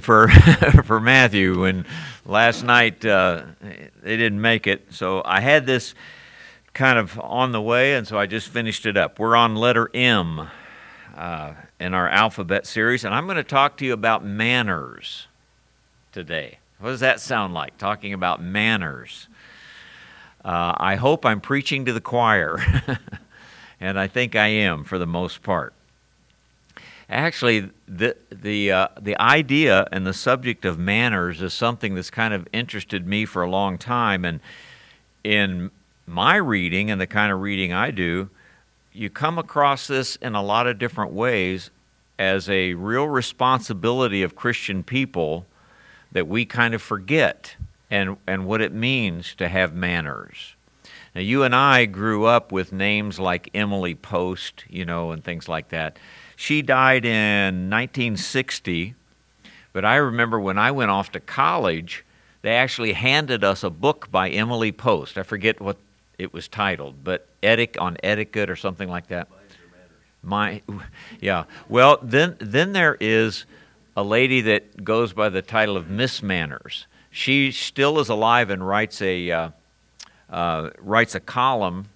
for for Matthew when last night uh, they didn't make it. So I had this kind of on the way, and so I just finished it up. We're on letter M uh, in our alphabet series, and I'm going to talk to you about manners today. What does that sound like? Talking about manners. Uh, I hope I'm preaching to the choir, and I think I am for the most part. Actually, the the uh, the idea and the subject of manners is something that's kind of interested me for a long time, and in my reading and the kind of reading I do, you come across this in a lot of different ways as a real responsibility of Christian people that we kind of forget and and what it means to have manners. Now, you and I grew up with names like Emily Post, you know, and things like that she died in 1960, but I remember when I went off to college, they actually handed us a book by Emily Post. I forget what it was titled, but etic on etiquette or something like that. My, yeah. Well, then then there is a lady that goes by the title of Miss Manners. She still is alive and writes a uh, uh, writes a column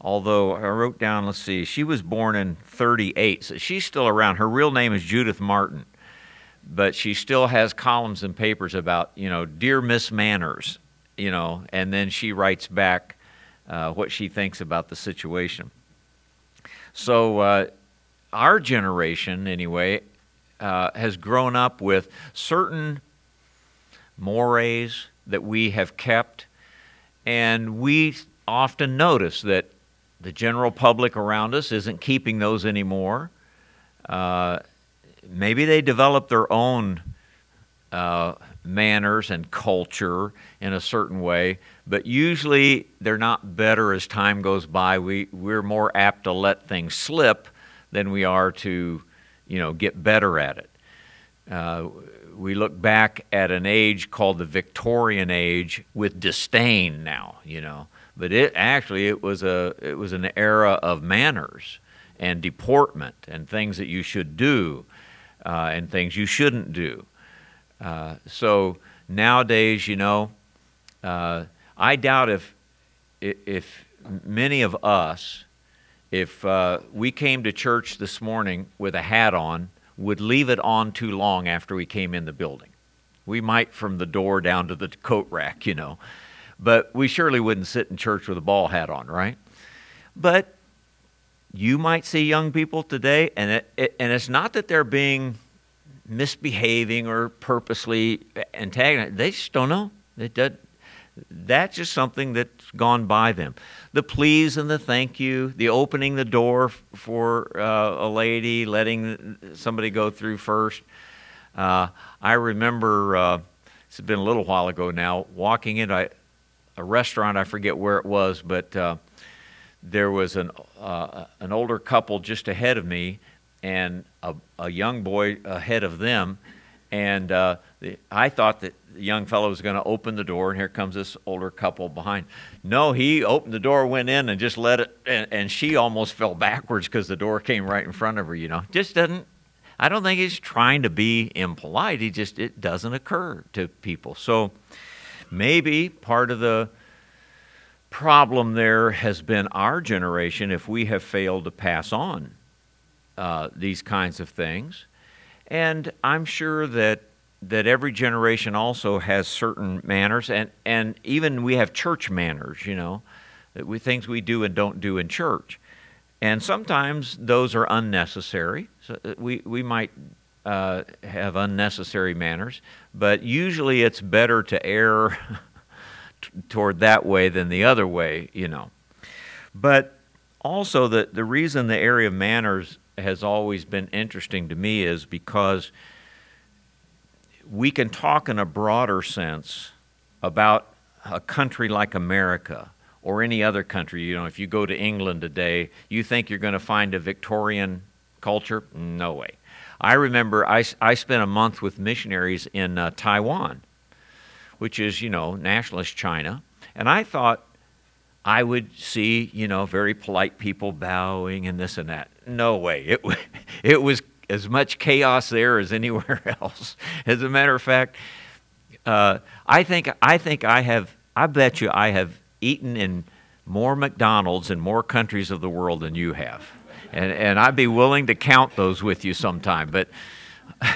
although I wrote down, let's see, she was born in 38, so she's still around. Her real name is Judith Martin, but she still has columns and papers about, you know, Dear Miss Manners, you know, and then she writes back uh, what she thinks about the situation. So, uh, our generation, anyway, uh, has grown up with certain mores that we have kept, and we often notice that the general public around us isn't keeping those anymore. Uh, maybe they develop their own uh, manners and culture in a certain way, but usually they're not better as time goes by. We, we're more apt to let things slip than we are to, you know, get better at it. Uh, we look back at an age called the Victorian age with disdain now, you know but it actually it was a it was an era of manners and deportment and things that you should do uh, and things you shouldn't do. Uh, so nowadays, you know, uh, I doubt if if many of us, if uh, we came to church this morning with a hat on, would leave it on too long after we came in the building. We might from the door down to the coat rack, you know. But we surely wouldn't sit in church with a ball hat on, right? But you might see young people today, and it, it, and it's not that they're being misbehaving or purposely antagonizing. They just don't know. That's just something that's gone by them. The please and the thank you, the opening the door for uh, a lady, letting somebody go through first. Uh, I remember uh, it's been a little while ago now. Walking in, I a restaurant. I forget where it was, but uh, there was an uh, an older couple just ahead of me, and a, a young boy ahead of them, and uh, the, I thought that the young fellow was going to open the door, and here comes this older couple behind. No, he opened the door, went in, and just let it, and, and she almost fell backwards because the door came right in front of her. You know, just doesn't. I don't think he's trying to be impolite. He just it doesn't occur to people. So maybe part of the problem there has been our generation if we have failed to pass on uh, these kinds of things. And I'm sure that that every generation also has certain manners, and, and even we have church manners, you know, we things we do and don't do in church. And sometimes those are unnecessary. So uh, we, we might uh, have unnecessary manners, but usually it's better to err toward that way than the other way, you know. But also, the, the reason the area of manners has always been interesting to me is because we can talk in a broader sense about a country like America or any other country. You know, if you go to England today, you think you're going to find a Victorian culture? No way. I remember I, I spent a month with missionaries in uh, Taiwan, which is, you know, nationalist China. And I thought I would see, you know, very polite people bowing and this and that. No way. It, it was as much chaos there as anywhere else. As a matter of fact, uh, I think I think I have. I bet you I have eaten in more McDonald's in more countries of the world than you have, and and I'd be willing to count those with you sometime. But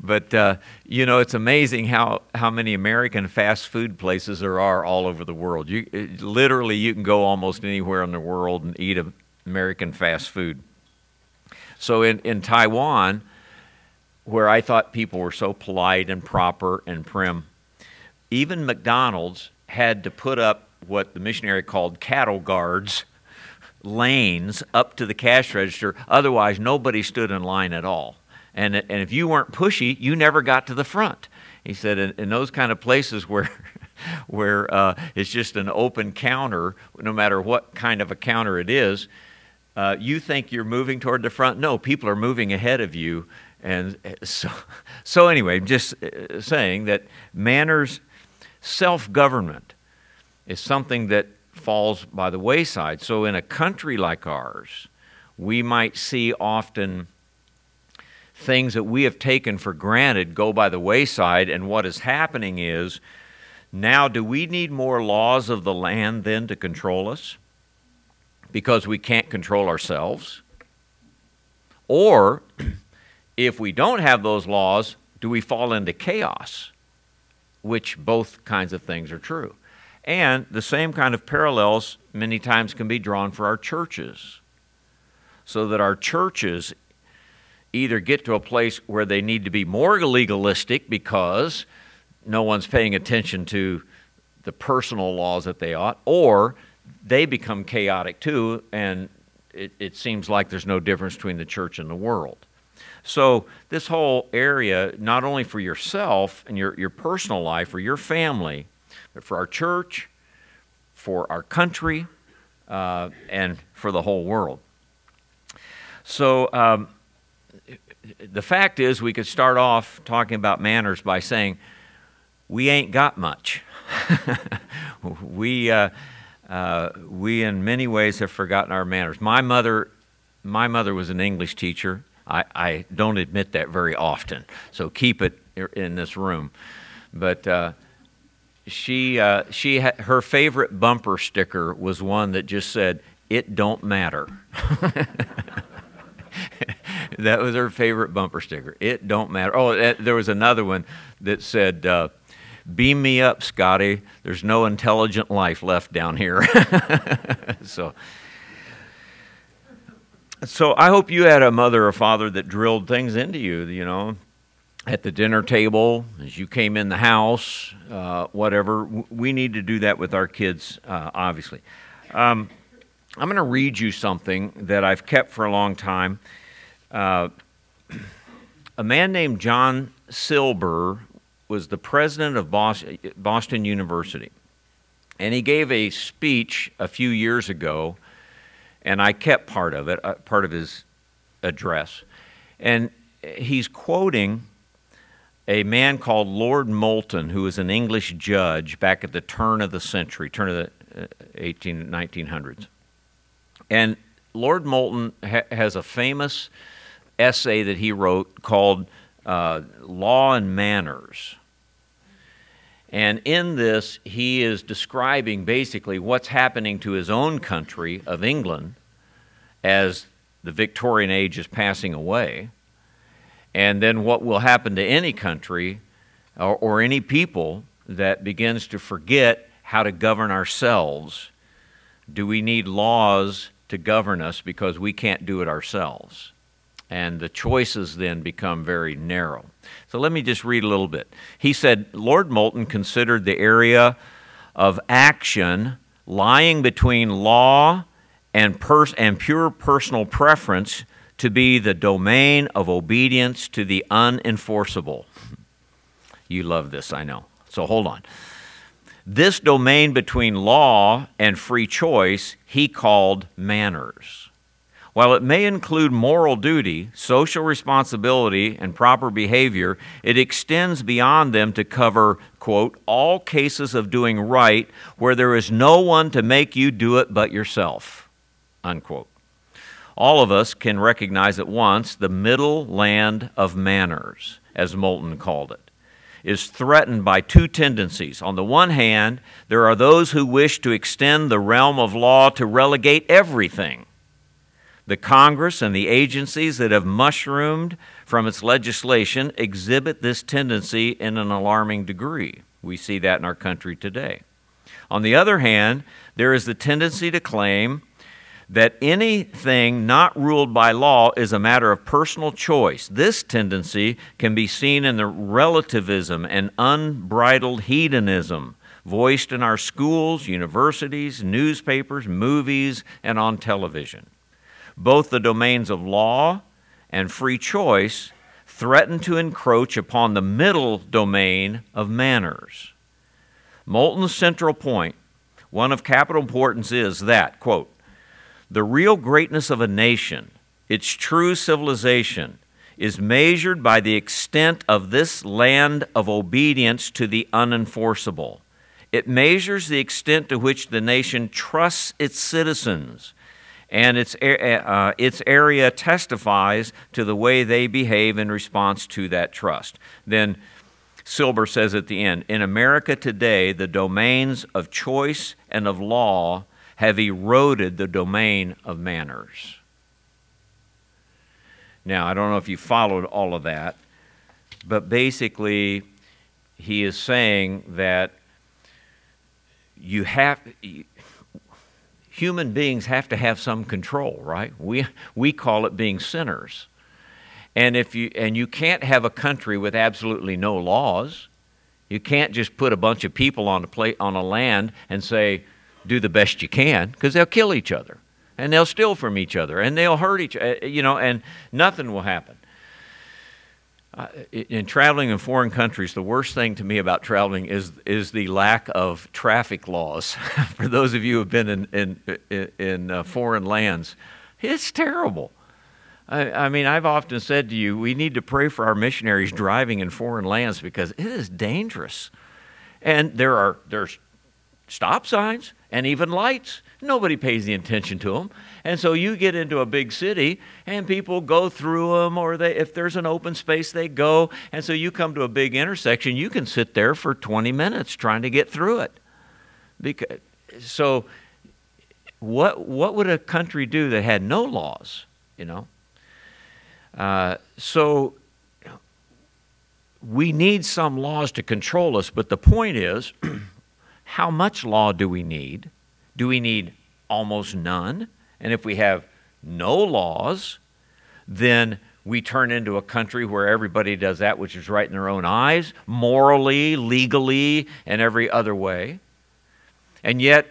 but uh, you know it's amazing how how many American fast food places there are all over the world. You it, literally you can go almost anywhere in the world and eat American fast food. So in in Taiwan, where I thought people were so polite and proper and prim, even McDonald's had to put up what the missionary called cattle guards lanes up to the cash register. Otherwise, nobody stood in line at all. And, and if you weren't pushy, you never got to the front. He said, in, in those kind of places where, where uh, it's just an open counter, no matter what kind of a counter it is, uh, you think you're moving toward the front. No, people are moving ahead of you. And uh, so, so anyway, just uh, saying that manners, self government, is something that falls by the wayside. So, in a country like ours, we might see often things that we have taken for granted go by the wayside, and what is happening is now, do we need more laws of the land then to control us because we can't control ourselves? Or, if we don't have those laws, do we fall into chaos? Which both kinds of things are true. And the same kind of parallels many times can be drawn for our churches. So that our churches either get to a place where they need to be more legalistic because no one's paying attention to the personal laws that they ought, or they become chaotic too, and it, it seems like there's no difference between the church and the world. So, this whole area, not only for yourself and your, your personal life or your family, for our church, for our country, uh, and for the whole world. So, um, the fact is, we could start off talking about manners by saying, we ain't got much. we, uh, uh, we, in many ways, have forgotten our manners. My mother, my mother was an English teacher. I, I don't admit that very often, so keep it in this room. But uh, she, uh, she ha- her favorite bumper sticker was one that just said, "It don't matter." that was her favorite bumper sticker. It don't matter. Oh, there was another one that said, uh, "Beam me up, Scotty. There's no intelligent life left down here." so, so I hope you had a mother or father that drilled things into you. You know, at the dinner table, as you came in the house, uh, whatever. We need to do that with our kids, uh, obviously. Um, I'm going to read you something that I've kept for a long time. Uh, a man named John Silber was the president of Boston University. And he gave a speech a few years ago, and I kept part of it, uh, part of his address. And he's quoting a man called Lord Moulton, who was an English judge back at the turn of the century, turn of the 18, uh, 1900s. And Lord Moulton ha- has a famous essay that he wrote called uh, Law and Manners. And in this, he is describing basically what's happening to his own country of England as the Victorian age is passing away, and then what will happen to any country or, or any people that begins to forget how to govern ourselves. Do we need laws to govern us because we can't do it ourselves? and the choices then become very narrow. So let me just read a little bit. He said Lord Moulton considered the area of action lying between law and, pers- and pure personal preference to be the domain of obedience to the unenforceable. You love this, I know. So hold on. This domain between law and free choice he called manners. While it may include moral duty, social responsibility, and proper behavior, it extends beyond them to cover, quote, all cases of doing right where there is no one to make you do it but yourself, unquote. All of us can recognize at once the middle land of manners, as Moulton called it, is threatened by two tendencies. On the one hand, there are those who wish to extend the realm of law to relegate everything. The Congress and the agencies that have mushroomed from its legislation exhibit this tendency in an alarming degree. We see that in our country today. On the other hand, there is the tendency to claim that anything not ruled by law is a matter of personal choice. This tendency can be seen in the relativism and unbridled hedonism voiced in our schools, universities, newspapers, movies, and on television. Both the domains of law and free choice threaten to encroach upon the middle domain of manners. Moulton's central point, one of capital importance, is that, quote, the real greatness of a nation, its true civilization, is measured by the extent of this land of obedience to the unenforceable. It measures the extent to which the nation trusts its citizens, and its, uh, its area testifies to the way they behave in response to that trust. Then Silber says at the end In America today, the domains of choice and of law have eroded the domain of manners. Now, I don't know if you followed all of that, but basically, he is saying that you have human beings have to have some control, right? We we call it being sinners. And if you and you can't have a country with absolutely no laws. You can't just put a bunch of people on a plate on a land and say, do the best you can because they'll kill each other and they'll steal from each other and they'll hurt each other, uh, you know, and nothing will happen. Uh, in traveling in foreign countries, the worst thing to me about traveling is is the lack of traffic laws. For those of you who have been in in, in uh, foreign lands, it's terrible. I, I, mean, I've often said to you, we need to pray for our missionaries driving in foreign lands because it is dangerous, and there are there's stop signs and even lights. Nobody pays the attention to them. And so you get into a big city and people go through them, or they, if there's an open space, they go. And so you come to a big intersection, you can sit there for 20 minutes trying to get through it. Because, so, what, what would a country do that had no laws, you know? Uh, so, we need some laws to control us, but the point is, how much law do we need? Do we need almost none? And if we have no laws, then we turn into a country where everybody does that which is right in their own eyes, morally, legally, and every other way. And yet,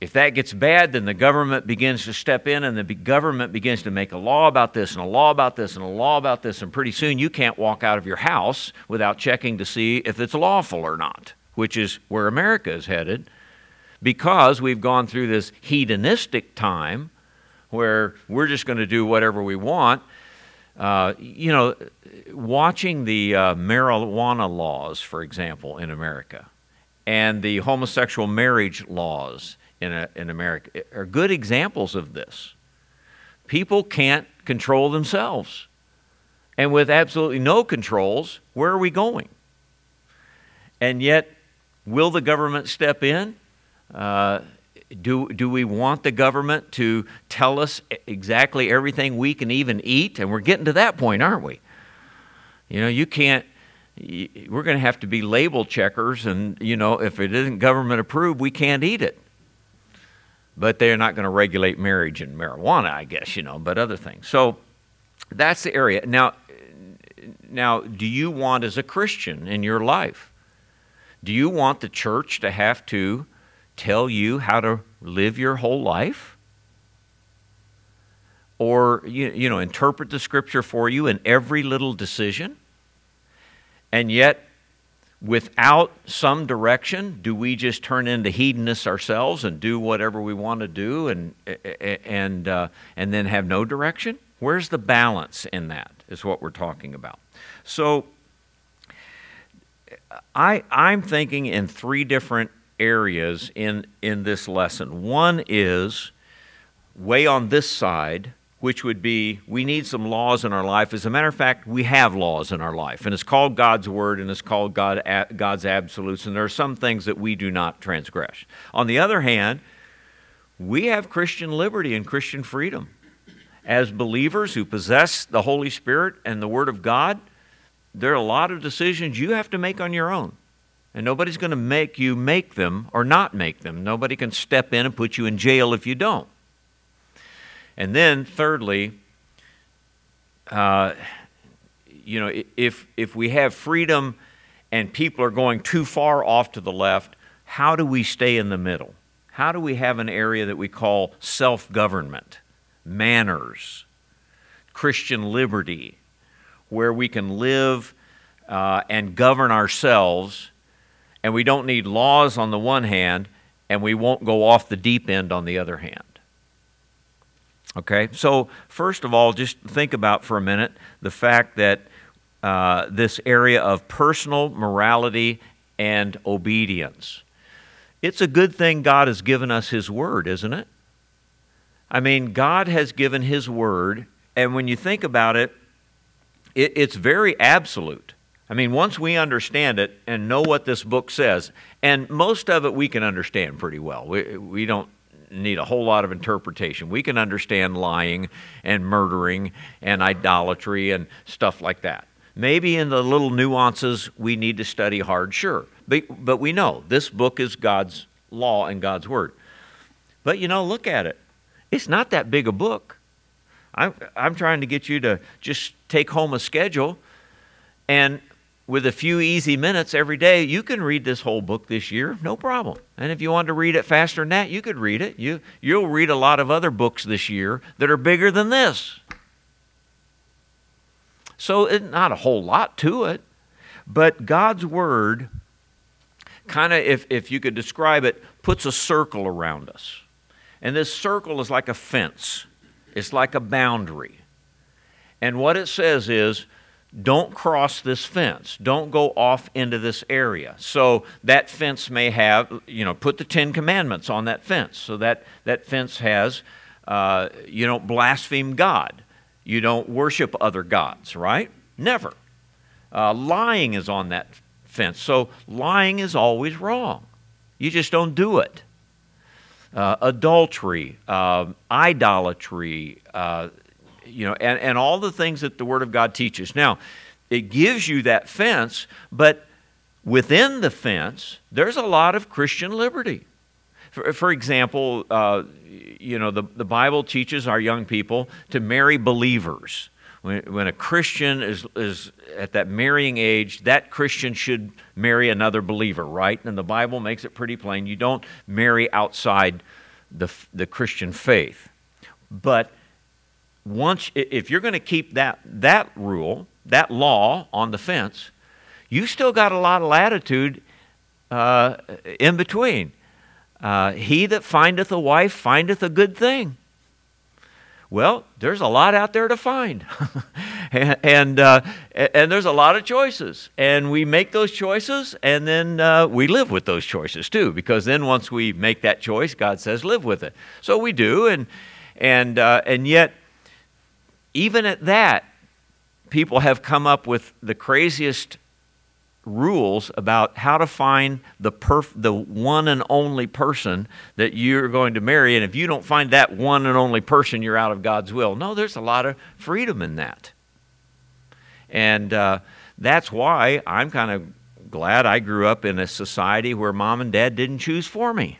if that gets bad, then the government begins to step in and the government begins to make a law about this and a law about this and a law about this. And pretty soon you can't walk out of your house without checking to see if it's lawful or not which is where America is headed, because we've gone through this hedonistic time where we're just going to do whatever we want. Uh, you know, watching the uh, marijuana laws, for example, in America, and the homosexual marriage laws in, a, in America are good examples of this. People can't control themselves. And with absolutely no controls, where are we going? And yet, Will the government step in? Uh, do, do we want the government to tell us exactly everything we can even eat? And we're getting to that point, aren't we? You know, you can't, we're going to have to be label checkers, and, you know, if it isn't government approved, we can't eat it. But they're not going to regulate marriage and marijuana, I guess, you know, but other things. So that's the area. Now, now, do you want as a Christian in your life do you want the church to have to tell you how to live your whole life? Or, you, you know, interpret the scripture for you in every little decision? And yet, without some direction, do we just turn into hedonists ourselves and do whatever we want to do and, and, uh, and then have no direction? Where's the balance in that, is what we're talking about. So, I, I'm thinking in three different areas in, in this lesson. One is way on this side, which would be we need some laws in our life. As a matter of fact, we have laws in our life, and it's called God's Word and it's called God, God's absolutes, and there are some things that we do not transgress. On the other hand, we have Christian liberty and Christian freedom. As believers who possess the Holy Spirit and the Word of God, there are a lot of decisions you have to make on your own. And nobody's going to make you make them or not make them. Nobody can step in and put you in jail if you don't. And then, thirdly, uh, you know, if, if we have freedom and people are going too far off to the left, how do we stay in the middle? How do we have an area that we call self government, manners, Christian liberty, where we can live uh, and govern ourselves, and we don't need laws on the one hand, and we won't go off the deep end on the other hand? Okay, so first of all, just think about for a minute the fact that uh, this area of personal morality and obedience. It's a good thing God has given us His Word, isn't it? I mean, God has given His Word, and when you think about it, it it's very absolute. I mean, once we understand it and know what this book says, and most of it we can understand pretty well. We, we don't need a whole lot of interpretation. We can understand lying and murdering and idolatry and stuff like that. Maybe in the little nuances we need to study hard, sure. But, but we know this book is God's law and God's word. But you know, look at it. It's not that big a book. I'm, I'm trying to get you to just take home a schedule and with a few easy minutes every day, you can read this whole book this year, no problem. And if you want to read it faster than that, you could read it. You, you'll read a lot of other books this year that are bigger than this. So, it's not a whole lot to it. But God's Word, kind of, if, if you could describe it, puts a circle around us. And this circle is like a fence, it's like a boundary. And what it says is, don't cross this fence. Don't go off into this area. So that fence may have, you know, put the Ten Commandments on that fence. So that, that fence has, uh, you don't blaspheme God. You don't worship other gods, right? Never. Uh, lying is on that fence. So lying is always wrong. You just don't do it. Uh, adultery, uh, idolatry, uh, you know, and, and all the things that the Word of God teaches. Now, it gives you that fence, but within the fence, there's a lot of Christian liberty. For, for example, uh, you know, the, the Bible teaches our young people to marry believers. When, when a Christian is, is at that marrying age, that Christian should marry another believer, right? And the Bible makes it pretty plain. You don't marry outside the, the Christian faith. But once if you're going to keep that that rule, that law on the fence, you still got a lot of latitude uh, in between. Uh, he that findeth a wife findeth a good thing. Well, there's a lot out there to find, and and, uh, and, there's a lot of choices, and we make those choices, and then uh, we live with those choices too. Because then once we make that choice, God says live with it. So we do, and and uh, and yet even at that, people have come up with the craziest rules about how to find the perf- the one and only person that you're going to marry and if you don't find that one and only person you're out of God's will. No there's a lot of freedom in that. And uh, that's why I'm kind of glad I grew up in a society where mom and dad didn't choose for me.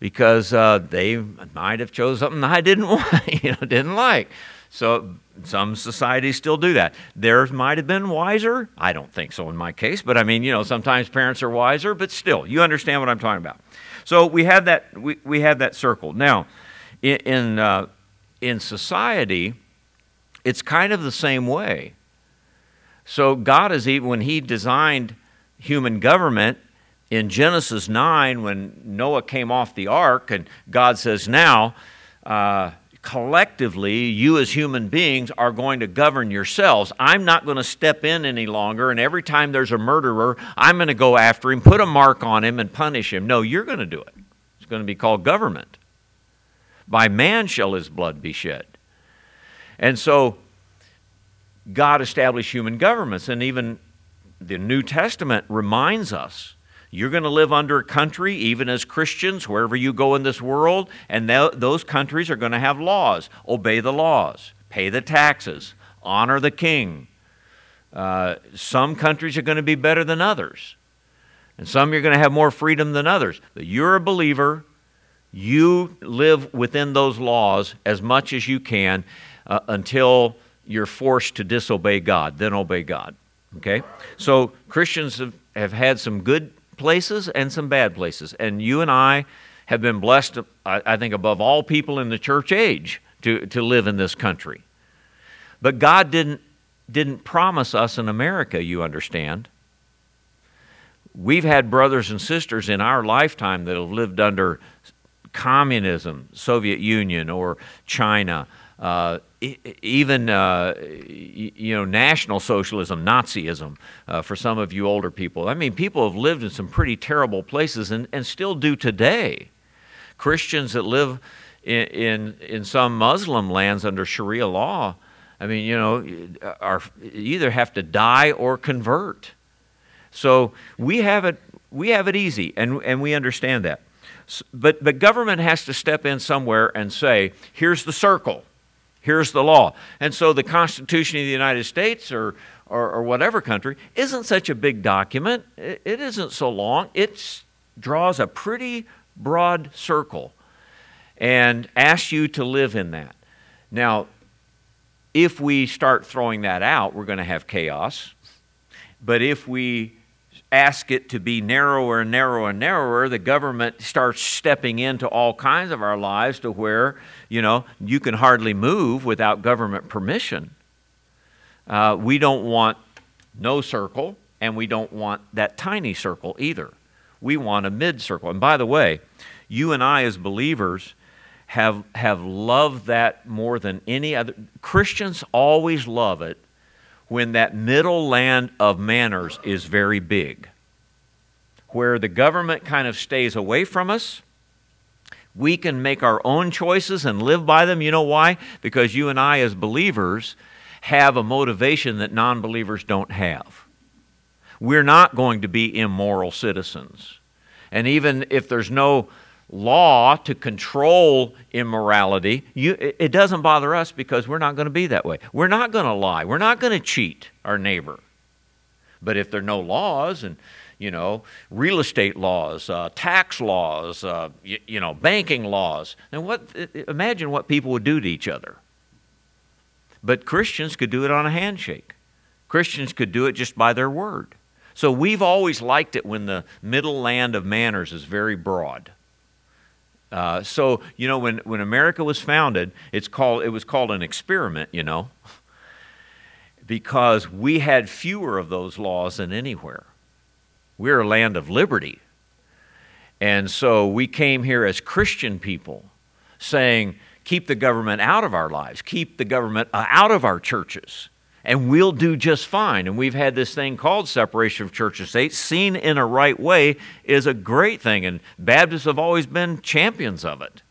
Because uh, they might have chose something I didn't want you know didn't like. So some societies still do that. Theirs might have been wiser. I don't think so in my case, but I mean, you know, sometimes parents are wiser, but still, you understand what I'm talking about. So we have that we, we have that circle. Now, in in, uh, in society, it's kind of the same way. So God is even when He designed human government in Genesis 9, when Noah came off the ark, and God says, Now, uh, collectively, you as human beings are going to govern yourselves. I'm not going to step in any longer, and every time there's a murderer, I'm going to go after him, put a mark on him, and punish him. No, you're going to do it. It's going to be called government. By man shall his blood be shed. And so God established human governments, and even the New Testament reminds us you're going to live under a country, even as Christians, wherever you go in this world, and th- those countries are going to have laws. Obey the laws, pay the taxes, honor the king. Uh, some countries are going to be better than others, and some you're going to have more freedom than others. But you're a believer. You live within those laws as much as you can uh, until you're forced to disobey God. Then obey God. Okay? So Christians have, have had some good places and some bad places. And you and I have been blessed, I, think, above all people in the church age to, to live in this country. But God didn't, didn't promise us in America, you understand. We've had brothers and sisters in our lifetime that have lived under communism, Soviet Union, or China, uh, even uh, you know national socialism, Nazism. Uh, for some of you older people, I mean, people have lived in some pretty terrible places and, and still do today. Christians that live in, in in some Muslim lands under Sharia law, I mean, you know, are either have to die or convert. So we have it we have it easy, and and we understand that. But but government has to step in somewhere and say, here's the circle Here's the law. And so the Constitution of the United States or, or, or whatever country isn't such a big document. It, isn't so long. It draws a pretty broad circle and asks you to live in that. Now, if we start throwing that out, we're going to have chaos. But if we ask it to be narrower and narrower and narrower, the government starts stepping into all kinds of our lives to where, you know, you can hardly move without government permission. Uh, we don't want no circle, and we don't want that tiny circle either. We want a mid circle. And by the way, you and I, as believers, have, have loved that more than any other. Christians always love it when that middle land of manners is very big, where the government kind of stays away from us. We can make our own choices and live by them. You know why? Because you and I, as believers, have a motivation that non believers don't have. We're not going to be immoral citizens. And even if there's no law to control immorality, you, it doesn't bother us because we're not going to be that way. We're not going to lie. We're not going to cheat our neighbor. But if there are no laws and you know, real estate laws, uh, tax laws, uh, you, you, know, banking laws. And what? Imagine what people would do to each other. But Christians could do it on a handshake. Christians could do it just by their word. So we've always liked it when the middle land of manners is very broad. Uh, so you know when, when America was founded, it's called it was called an experiment, you know, because we had fewer of those laws than anywhere. We're a land of liberty, and so we came here as Christian people, saying, "Keep the government out of our lives, keep the government uh, out of our churches." And we'll do just fine. And we've had this thing called separation of church and state, seen in a right way, is a great thing. And Baptists have always been champions of it.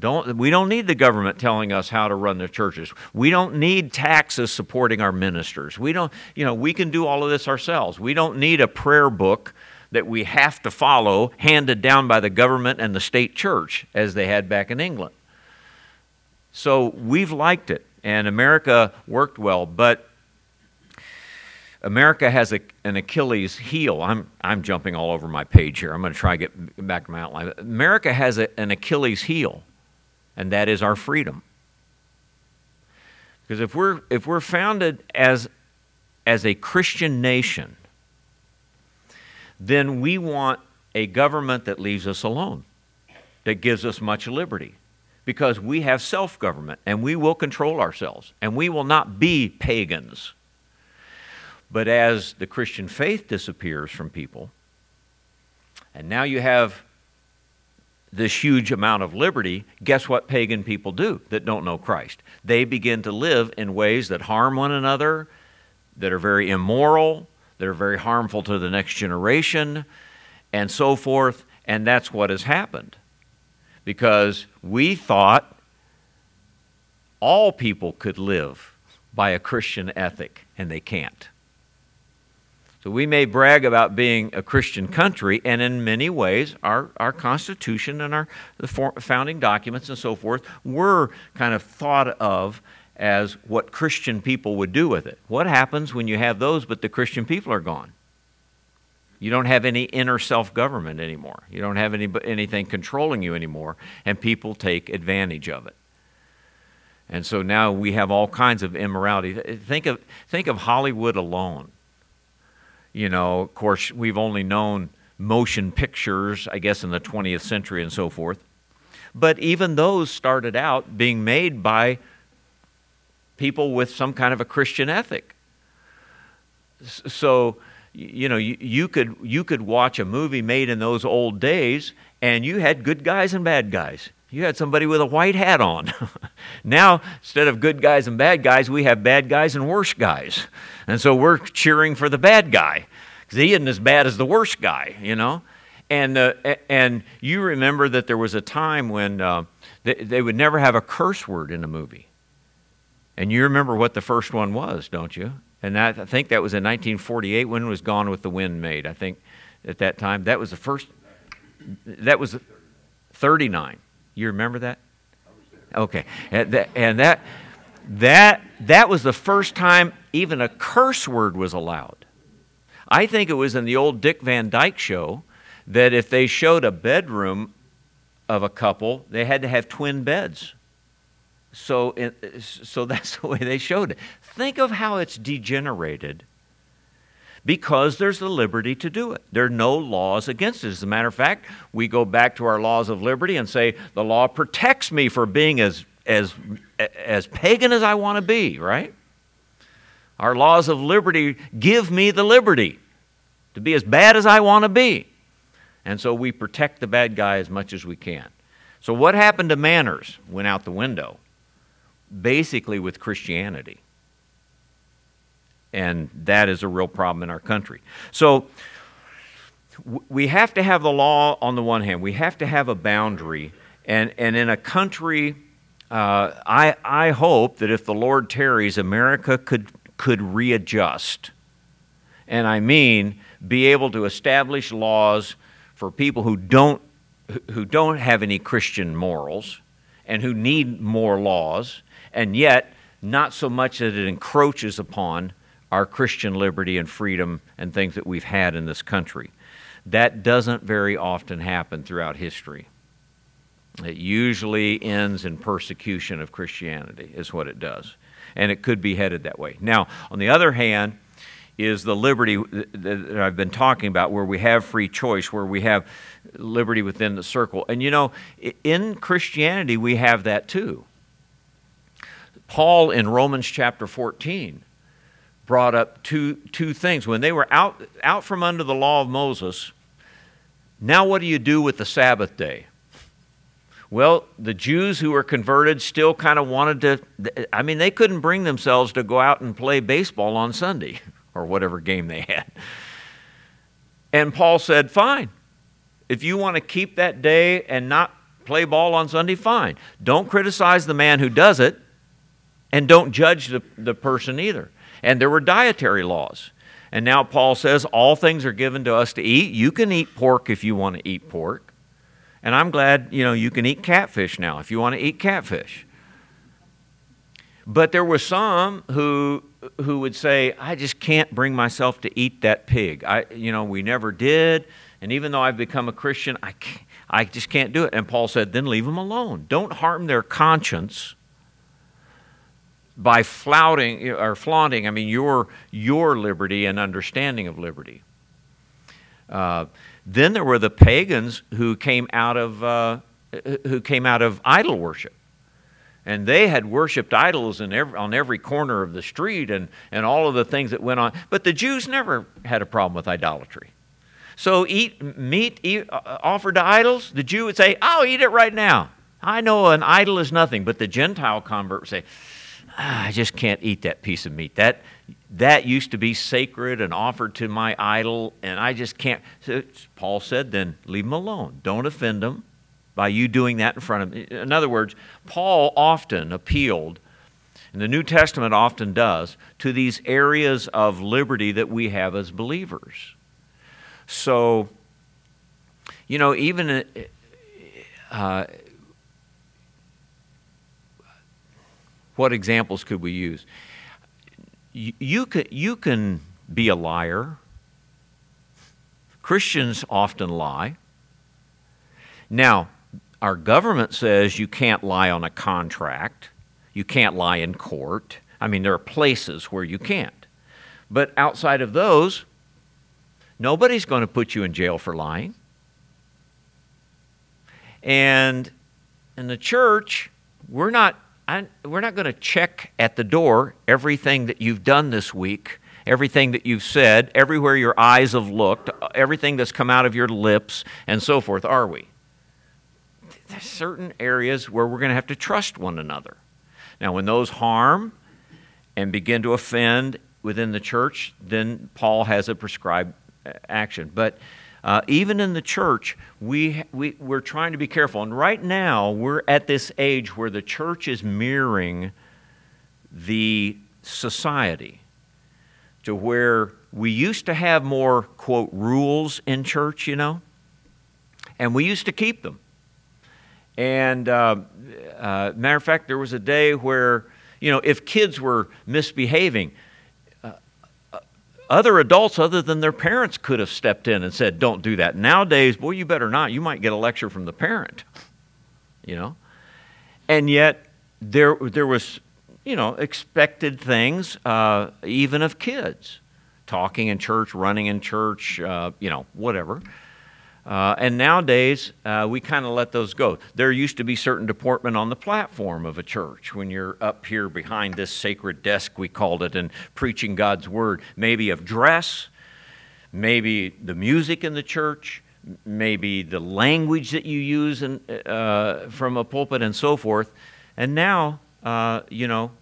Don't, we don't need the government telling us how to run the churches. We don't need taxes supporting our ministers. We don't, you know, we can do all of this ourselves. We don't need a prayer book that we have to follow handed down by the government and the state church as they had back in England. So we've liked it and America worked well, but America has a, an Achilles heel. I'm, I'm jumping all over my page here. I'm going to try to get back to my outline. America has a, an Achilles heel, and that is our freedom. Because if we're, if we're founded as, as a Christian nation, then we want a government that leaves us alone, that gives us much liberty because we have self government and we will control ourselves and we will not be pagans. But as the Christian faith disappears from people, and now you have this huge amount of liberty, guess what pagan people do that don't know Christ? They begin to live in ways that harm one another, that are very immoral, that are very harmful to the next generation, and so forth. And that's what has happened because we thought all people could live by a Christian ethic, and they can't. So we may brag about being a Christian country, and in many ways, our, our Constitution and our founding documents and so forth were kind of thought of as what Christian people would do with it. What happens when you have those, but the Christian people are gone? You don't have any inner self government anymore. You don't have any, anything controlling you anymore, and people take advantage of it. And so now we have all kinds of immorality. Think of, think of Hollywood alone. You know, of course, we've only known motion pictures, I guess, in the 20th century and so forth. But even those started out being made by people with some kind of a Christian ethic. So, you know, you, you, could, you could watch a movie made in those old days, and you had good guys and bad guys. You had somebody with a white hat on. now, instead of good guys and bad guys, we have bad guys and worse guys. And so we're cheering for the bad guy because he isn't as bad as the worst guy, you know? And, uh, and you remember that there was a time when uh, they, they would never have a curse word in a movie. And you remember what the first one was, don't you? And that, I think that was in 1948 when it was Gone with the Wind made. I think at that time that was the first. That was 39. You remember that? Okay. And that, and that, that, that was the first time even a curse word was allowed. I think it was in the old Dick Van Dyke show that if they showed a bedroom of a couple, they had to have twin beds. So, so that's the way they showed it. Think of how it's degenerated because there's the liberty to do it. There are no laws against it. As a matter of fact, we go back to our laws of liberty and say the law protects me for being as, as, as pagan as I want to be, right? Our laws of liberty give me the liberty to be as bad as I want to be. And so we protect the bad guy as much as we can. So, what happened to manners? Went out the window, basically with Christianity. And that is a real problem in our country. So we have to have the law on the one hand, we have to have a boundary. And, and in a country, uh, I, I hope that if the Lord tarries, America could, could readjust. And I mean, be able to establish laws for people who don't, who don't have any Christian morals and who need more laws, and yet not so much that it encroaches upon our Christian liberty and freedom and things that we've had in this country. That doesn't very often happen throughout history. It usually ends in persecution of Christianity, is what it does. And it could be headed that way. Now, on the other hand, is the liberty that I've been talking about, where we have free choice, where we have liberty within the circle. And you know, in Christianity, we have that too. Paul in Romans chapter 14 brought up two, two things. When they were out, out from under the law of Moses, now what do you do with the Sabbath day? Well, the Jews who were converted still kind of wanted to, I mean, they couldn't bring themselves to go out and play baseball on Sunday or whatever game they had. And Paul said, fine. If you want to keep that day and not play ball on Sunday, fine. Don't criticize the man who does it, and don't judge the, the person either. And there were dietary laws. And now Paul says all things are given to us to eat. You can eat pork if you want to eat pork. And I'm glad, you know, you can eat catfish now if you want to eat catfish. But there were some who who would say, I just can't bring myself to eat that pig. I, you know, we never did. And even though I've become a Christian, I, I just can't do it. And Paul said, then leave them alone. Don't harm their conscience by flouting or flaunting, I mean, your, your liberty and understanding of liberty. Uh, then there were the pagans who came out of, uh, who came out of idol worship. And they had worshiped idols every, on every corner of the street and, and all of the things that went on. But the Jews never had a problem with idolatry. So eat meat eat, uh, offered to idols, the Jew would say, I'll eat it right now. I know an idol is nothing. But the Gentile convert would say, ah, I just can't eat that piece of meat. That, that used to be sacred and offered to my idol, and I just can't. So Paul said, then leave them alone. Don't offend them. by you doing that in front of me. In other words, Paul often appealed, and the New Testament often does, to these areas of liberty that we have as believers. So, you know, even uh, what examples could we use? You, you, can, you can be a liar. Christians often lie. Now, our government says you can't lie on a contract, you can't lie in court. I mean, there are places where you can't. But outside of those, nobody's going to put you in jail for lying. And in the church, we're not, I, we're not going to check at the door everything that you've done this week, everything that you've said, everywhere your eyes have looked, everything that's come out of your lips, and so forth, are we? There's certain areas where we're going to have to trust one another. Now, when those harm and begin to offend within the church, then Paul has a prescribed uh, action. But uh, even in the church, we, we, we're trying to be careful. And right now, we're at this age where the church is mirroring the society to where we used to have more, quote, rules in church, you know, and we used to keep them. And uh, uh, matter of fact, there was a day where, you know, if kids were misbehaving, other adults other than their parents could have stepped in and said, Don't do that. Nowadays, boy, you better not. You might get a lecture from the parent, you know? And yet, there, there was, you know, expected things, uh, even of kids, talking in church, running in church, uh, you know, whatever. Uh, and nowadays, uh, we kind of let those go. There used to be certain deportment on the platform of a church when you're up here behind this sacred desk, we called it, and preaching God's word. Maybe of dress, maybe the music in the church, maybe the language that you use in, uh, from a pulpit, and so forth. And now, uh, you know,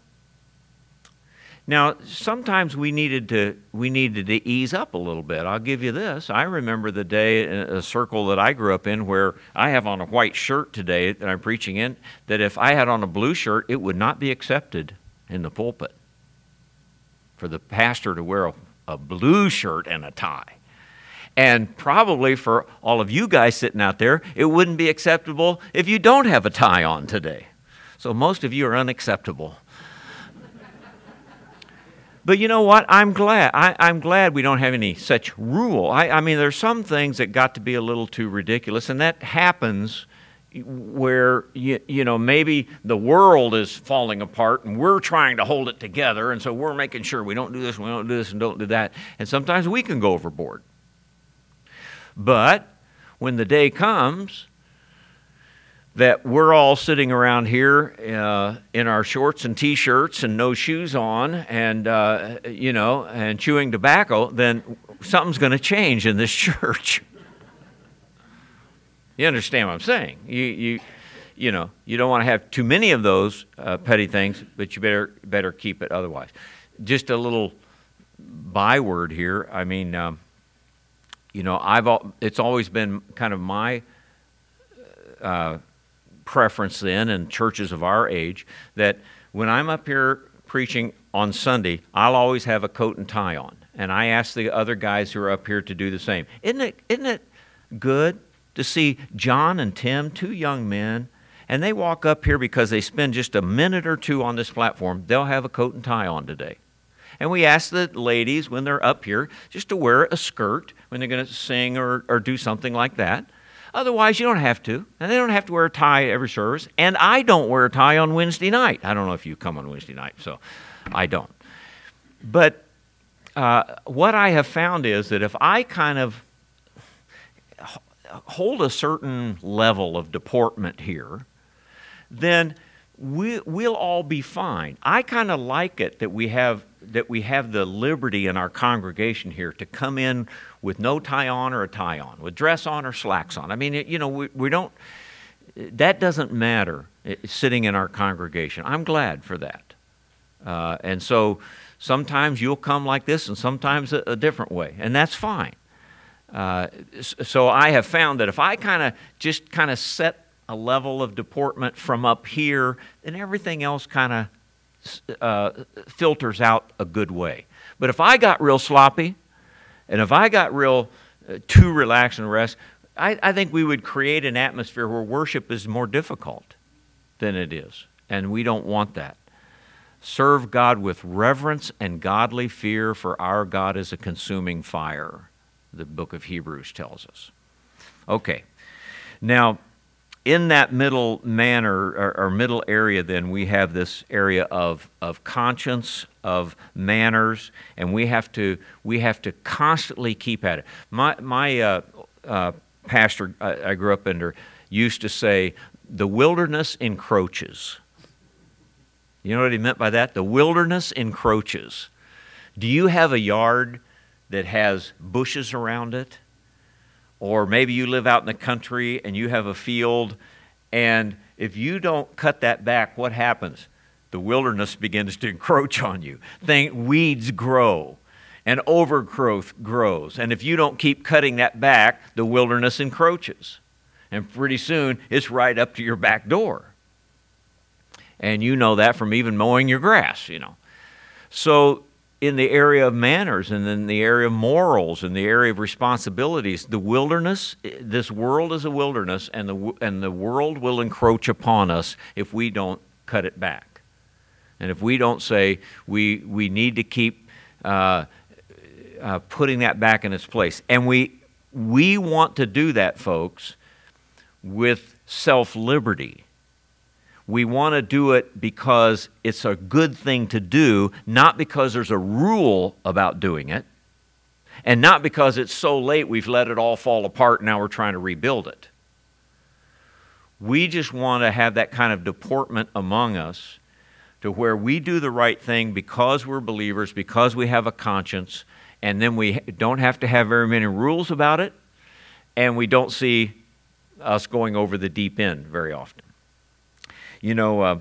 now, sometimes we needed to we needed to ease up a little bit. I'll give you this. I remember the day in a circle that I grew up in where I have on a white shirt today that I'm preaching in that if I had on a blue shirt, it would not be accepted in the pulpit. For the pastor to wear a, a blue shirt and a tie. And probably for all of you guys sitting out there, it wouldn't be acceptable if you don't have a tie on today. So most of you are unacceptable but you know what? I'm glad. I, am glad we don't have any such rule. I, I mean, there's some things that got to be a little too ridiculous, and that happens where you, you know maybe the world is falling apart and we're trying to hold it together and so we're making sure we don't do this we don't do this and don't do that and sometimes we can go overboard but when the day comes that we're all sitting around here uh, in our shorts and t-shirts and no shoes on and uh, you know and chewing tobacco then something's going to change in this church. You understand what i'm saying? You, you, you know you don't want to have too many of those uh, petty things but you better better keep it otherwise. Just a little byword here i mean um, you know i've it's always been kind of my uh, preference then in churches of our age that when I'm up here preaching on Sunday, I'll always have a coat and tie on. And I ask the other guys who are up here to do the same. Isn't it, isn't it good to see John and Tim, two young men, and they walk up here because they spend just a minute or two on this platform, they'll have a coat and tie on today. And we ask the ladies when they're up here just to wear a skirt when they're going to sing or, or do something like that. Otherwise, you don't have to. And they don't have to wear a tie every service. And I don't wear a tie on Wednesday night. I don't know if you come on Wednesday night, so I don't. But uh, what I have found is that if I kind of hold a certain level of deportment here, then we, we'll all be fine. I kind of like it that we have that we have the liberty in our congregation here to come in with no tie on or a tie on, with dress on or slacks on. I mean, you know, we, we don't, that doesn't matter eh, sitting in our congregation. I'm glad for that. Uh, and so sometimes you'll come like this and sometimes a, a different way, and that's fine. Uh, so I have found that if I kind of just kind of set a level of deportment from up here, then everything else kind of uh, filters out a good way. But if I got real sloppy, and if I got real uh, too relaxed and rest, I, I think we would create an atmosphere where worship is more difficult than it is. And we don't want that. Serve God with reverence and godly fear, for our God is a consuming fire, the book of Hebrews tells us. Okay. Now, in that middle manner or, or, middle area, then we have this area of, of conscience, of manners, and we have to we have to constantly keep at it. My my uh, uh, pastor I, I grew up under used to say, "The wilderness encroaches." You know what he meant by that? The wilderness encroaches. Do you have a yard that has bushes around it? Or maybe you live out in the country and you have a field, and if you don't cut that back, what happens? The wilderness begins to encroach on you. Think weeds grow and overgrowth grows. And if you don't keep cutting that back, the wilderness encroaches. And pretty soon it's right up to your back door. And you know that from even mowing your grass, you know. So in the area of manners and in the area of morals and the area of responsibilities the wilderness this world is a wilderness and the and the world will encroach upon us if we don't cut it back and if we don't say we we need to keep uh, uh, putting that back in its place and we we want to do that folks with self liberty we want to do it because it's a good thing to do, not because there's a rule about doing it, and not because it's so late we've let it all fall apart and now we're trying to rebuild it. We just want to have that kind of deportment among us to where we do the right thing because we're believers, because we have a conscience, and then we don't have to have very many rules about it, and we don't see us going over the deep end very often. You know, uh,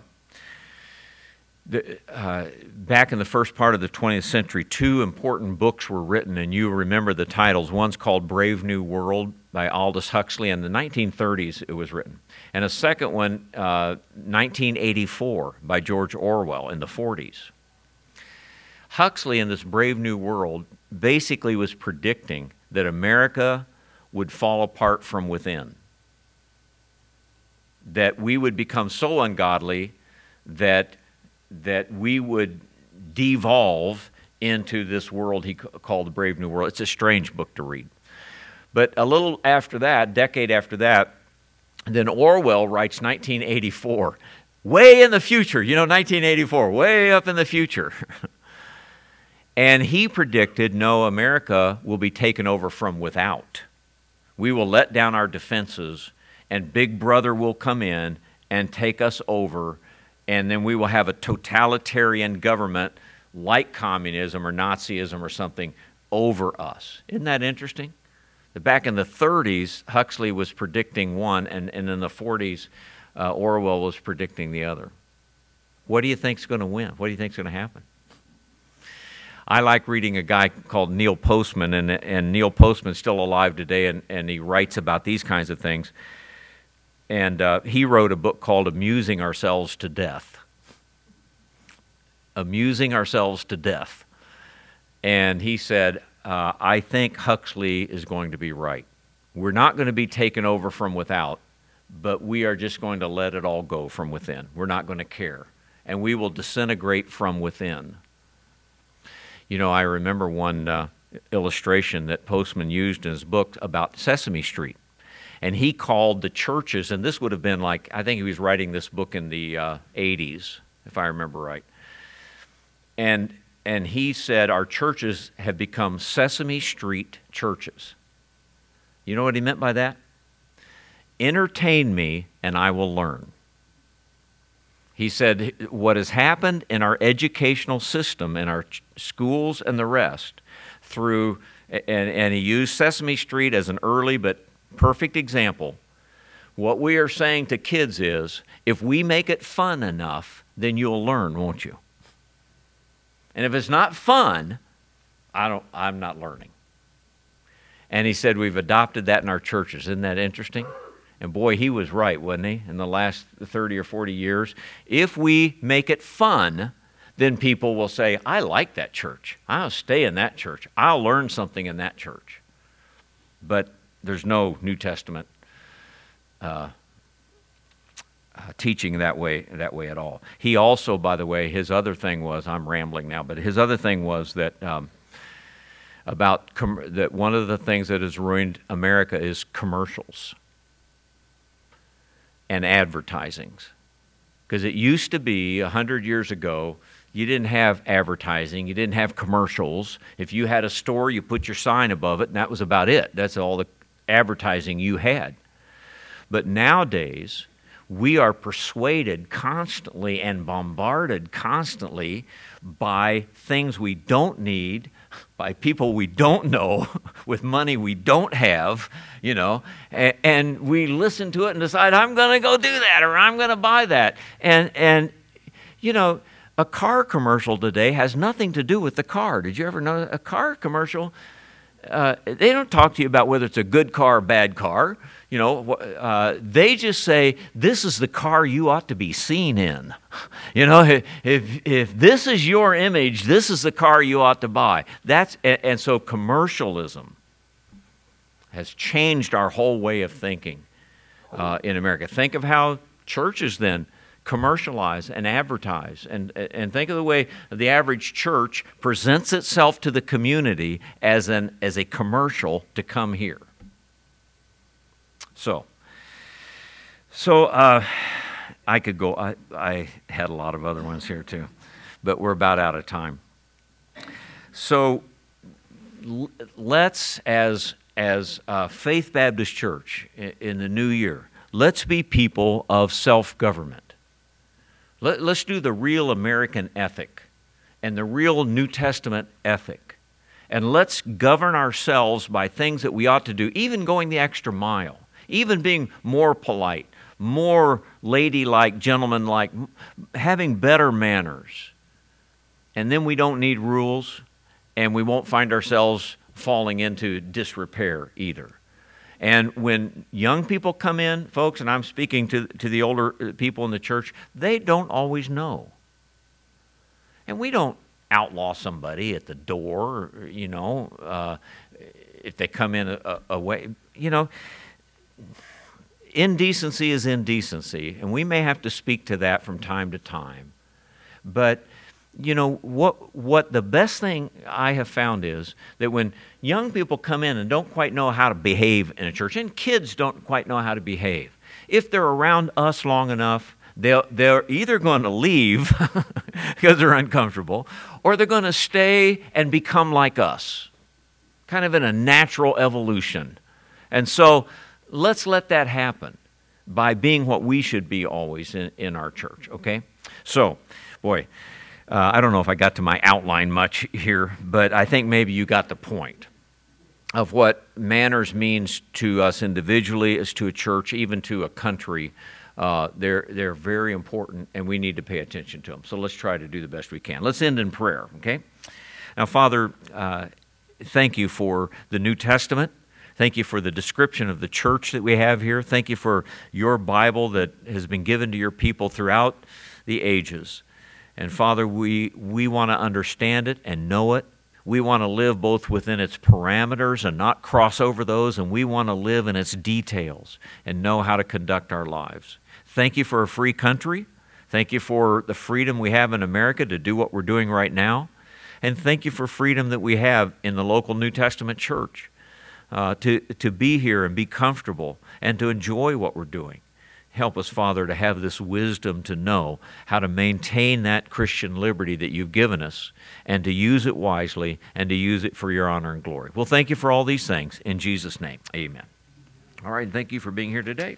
the, uh, back in the first part of the 20th century, two important books were written, and you remember the titles. One's called Brave New World by Aldous Huxley. In the 1930s, it was written. And a second one, uh, 1984, by George Orwell in the 40s. Huxley in this Brave New World basically was predicting that America would fall apart from within that we would become so ungodly that, that we would devolve into this world he called the Brave New World. It's a strange book to read. But a little after that, decade after that, then Orwell writes 1984, way in the future, you know, 1984, way up in the future. and he predicted no, America will be taken over from without. We will let down our defenses and Big Brother will come in and take us over, and then we will have a totalitarian government like communism or Nazism or something over us. Isn't that interesting? Back in the 30s, Huxley was predicting one, and, and in the 40s, uh, Orwell was predicting the other. What do you think's going to win? What do you think's going to happen? I like reading a guy called Neil Postman, and, and Neil Postman's still alive today, and, and he writes about these kinds of things. And uh, he wrote a book called Amusing Ourselves to Death. Amusing Ourselves to Death. And he said, uh, I think Huxley is going to be right. We're not going to be taken over from without, but we are just going to let it all go from within. We're not going to care. And we will disintegrate from within. You know, I remember one uh, illustration that Postman used in his book about Sesame Street and he called the churches, and this would have been like, I think he was writing this book in the uh, 80s, if I remember right. And, and he said, Our churches have become Sesame Street churches. You know what he meant by that? Entertain me, and I will learn. He said, What has happened in our educational system, in our schools and the rest, through, and, and he used Sesame Street as an early but perfect example. What we are saying to kids is if we make it fun enough, then you'll learn, won't you? And if it's not fun, I don't, I'm not learning. And he said, We've adopted that in our churches. Isn't that interesting? And boy, he was right, wasn't he, in the last 30 or 40 years? If we make it fun, then people will say, I like that church. I'll stay in that church. I'll learn something in that church. But there's no New Testament uh, teaching that way that way at all. He also, by the way, his other thing was I'm rambling now, but his other thing was that um, about com- that one of the things that has ruined America is commercials and advertisings. Because it used to be a hundred years ago, you didn't have advertising, you didn't have commercials. If you had a store, you put your sign above it, and that was about it. That's all the advertising you had. But nowadays, we are persuaded constantly and bombarded constantly by things we don't need, by people we don't know, with money we don't have, you know, and, and we listen to it and decide, I'm going to go do that or I'm going to buy that. And, and, you know, a car commercial today has nothing to do with the car. Did you ever know a car commercial? Uh, they don't talk to you about whether it's a good car or bad car. You know, uh, they just say this is the car you ought to be seen in. You know, if if this is your image, this is the car you ought to buy. That's and, and so commercialism has changed our whole way of thinking uh, in America. Think of how churches then commercialize and advertise. And, and think of the way the average church presents itself to the community as, an, as a commercial to come here. So, so uh, I could go, I, I had a lot of other ones here too, but we're about out of time. So let's, as, as Faith Baptist Church in, in the new year, let's be people of self government. Let, Let, us do the real American ethic and the real New Testament ethic. And let's govern ourselves by things that we ought to do, even going the extra mile even being more polite, more ladylike, gentlemanlike, having better manners. And then we don't need rules, and we won't find ourselves falling into disrepair either. And when young people come in, folks, and I'm speaking to, to the older uh, people in the church, they don't always know. And we don't outlaw somebody at the door, you know, uh, if they come in a, a, a way. You know, indecency is indecency, and we may have to speak to that from time to time. But you know what what the best thing I have found is that when young people come in and don't quite know how to behave in a church and kids don't quite know how to behave if they're around us long enough they're, they're either going to leave because they're uncomfortable or they're going to stay and become like us kind of in a natural evolution and so let's let that happen by being what we should be always in, in our church, okay? So, boy, uh, I don't know if I got to my outline much here, but I think maybe you got the point of what manners means to us individually, as to a church, even to a country. Uh, they're, they're very important, and we need to pay attention to them. So let's try to do the best we can. Let's end in prayer, okay? Now, Father, uh, thank you for the New Testament. Thank you for the description of the church that we have here. Thank you for your Bible that has been given to your people throughout the ages. And Father, we, we want to understand it and know it. We want to live both within its parameters and not cross over those, and we want to live in its details and know how to conduct our lives. Thank you for a free country. Thank you for the freedom we have in America to do what we're doing right now. And thank you for freedom that we have in the local New Testament church uh, to, to be here and be comfortable and to enjoy what we're doing. Help us, Father, to have this wisdom to know how to maintain that Christian liberty that you've given us and to use it wisely and to use it for your honor and glory. Well, thank you for all these things. In Jesus' name, amen. All right, thank you for being here today.